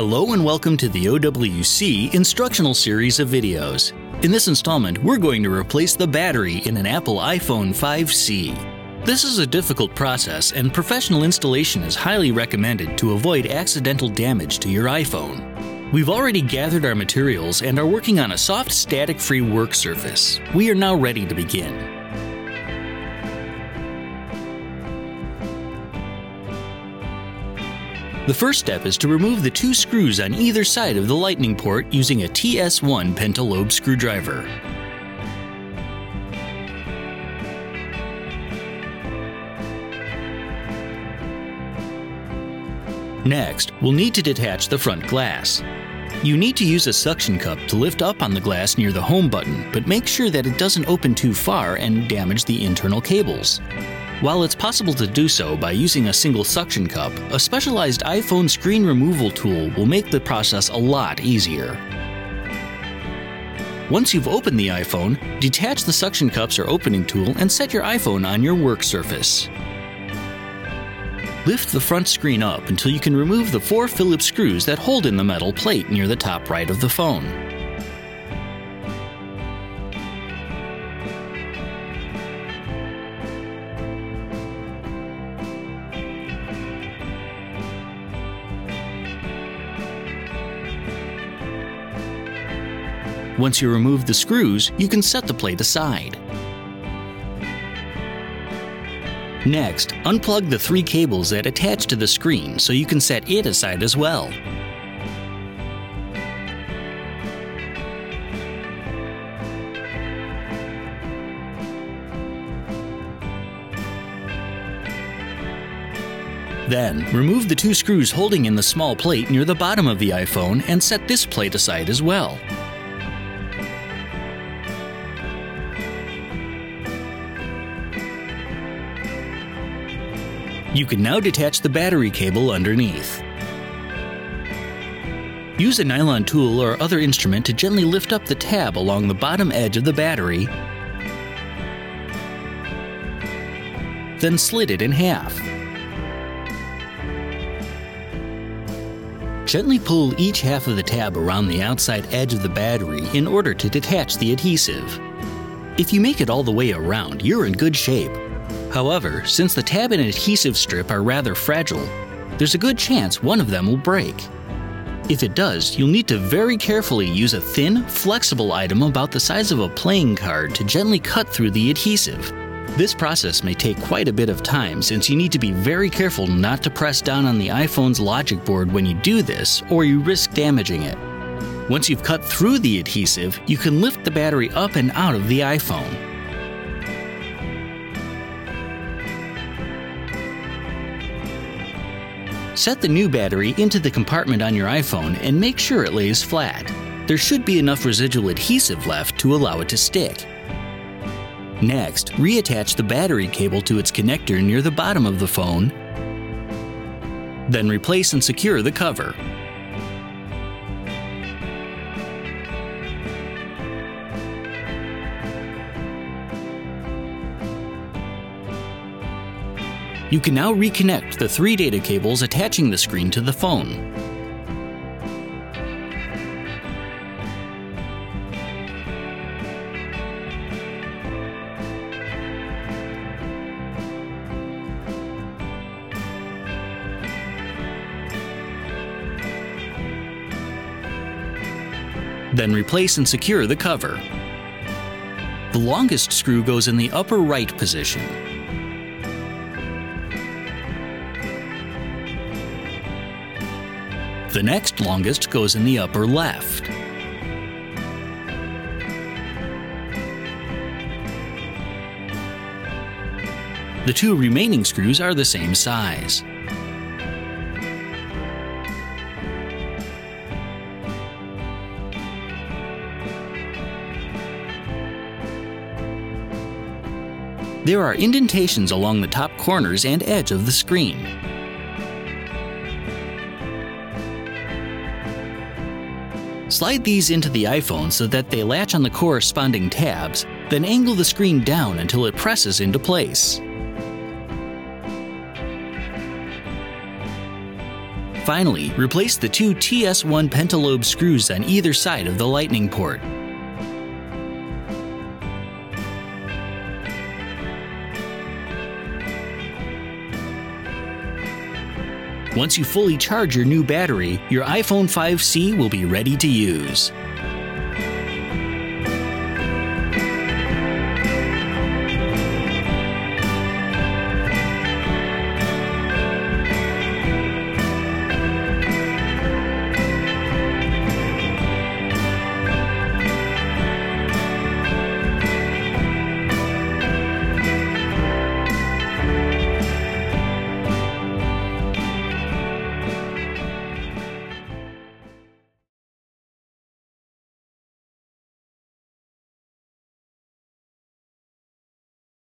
Hello and welcome to the OWC instructional series of videos. In this installment, we're going to replace the battery in an Apple iPhone 5C. This is a difficult process, and professional installation is highly recommended to avoid accidental damage to your iPhone. We've already gathered our materials and are working on a soft static free work surface. We are now ready to begin. The first step is to remove the two screws on either side of the lightning port using a TS1 pentalobe screwdriver. Next, we'll need to detach the front glass. You need to use a suction cup to lift up on the glass near the home button, but make sure that it doesn't open too far and damage the internal cables. While it's possible to do so by using a single suction cup, a specialized iPhone screen removal tool will make the process a lot easier. Once you've opened the iPhone, detach the suction cups or opening tool and set your iPhone on your work surface. Lift the front screen up until you can remove the four Phillips screws that hold in the metal plate near the top right of the phone. Once you remove the screws, you can set the plate aside. Next, unplug the three cables that attach to the screen so you can set it aside as well. Then, remove the two screws holding in the small plate near the bottom of the iPhone and set this plate aside as well. You can now detach the battery cable underneath. Use a nylon tool or other instrument to gently lift up the tab along the bottom edge of the battery, then slit it in half. Gently pull each half of the tab around the outside edge of the battery in order to detach the adhesive. If you make it all the way around, you're in good shape. However, since the tab and adhesive strip are rather fragile, there's a good chance one of them will break. If it does, you'll need to very carefully use a thin, flexible item about the size of a playing card to gently cut through the adhesive. This process may take quite a bit of time since you need to be very careful not to press down on the iPhone's logic board when you do this, or you risk damaging it. Once you've cut through the adhesive, you can lift the battery up and out of the iPhone. Set the new battery into the compartment on your iPhone and make sure it lays flat. There should be enough residual adhesive left to allow it to stick. Next, reattach the battery cable to its connector near the bottom of the phone. Then replace and secure the cover. You can now reconnect the three data cables attaching the screen to the phone. Then replace and secure the cover. The longest screw goes in the upper right position. The next longest goes in the upper left. The two remaining screws are the same size. There are indentations along the top corners and edge of the screen. Slide these into the iPhone so that they latch on the corresponding tabs, then angle the screen down until it presses into place. Finally, replace the two TS1 pentalobe screws on either side of the lightning port. Once you fully charge your new battery, your iPhone 5C will be ready to use.